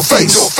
your face.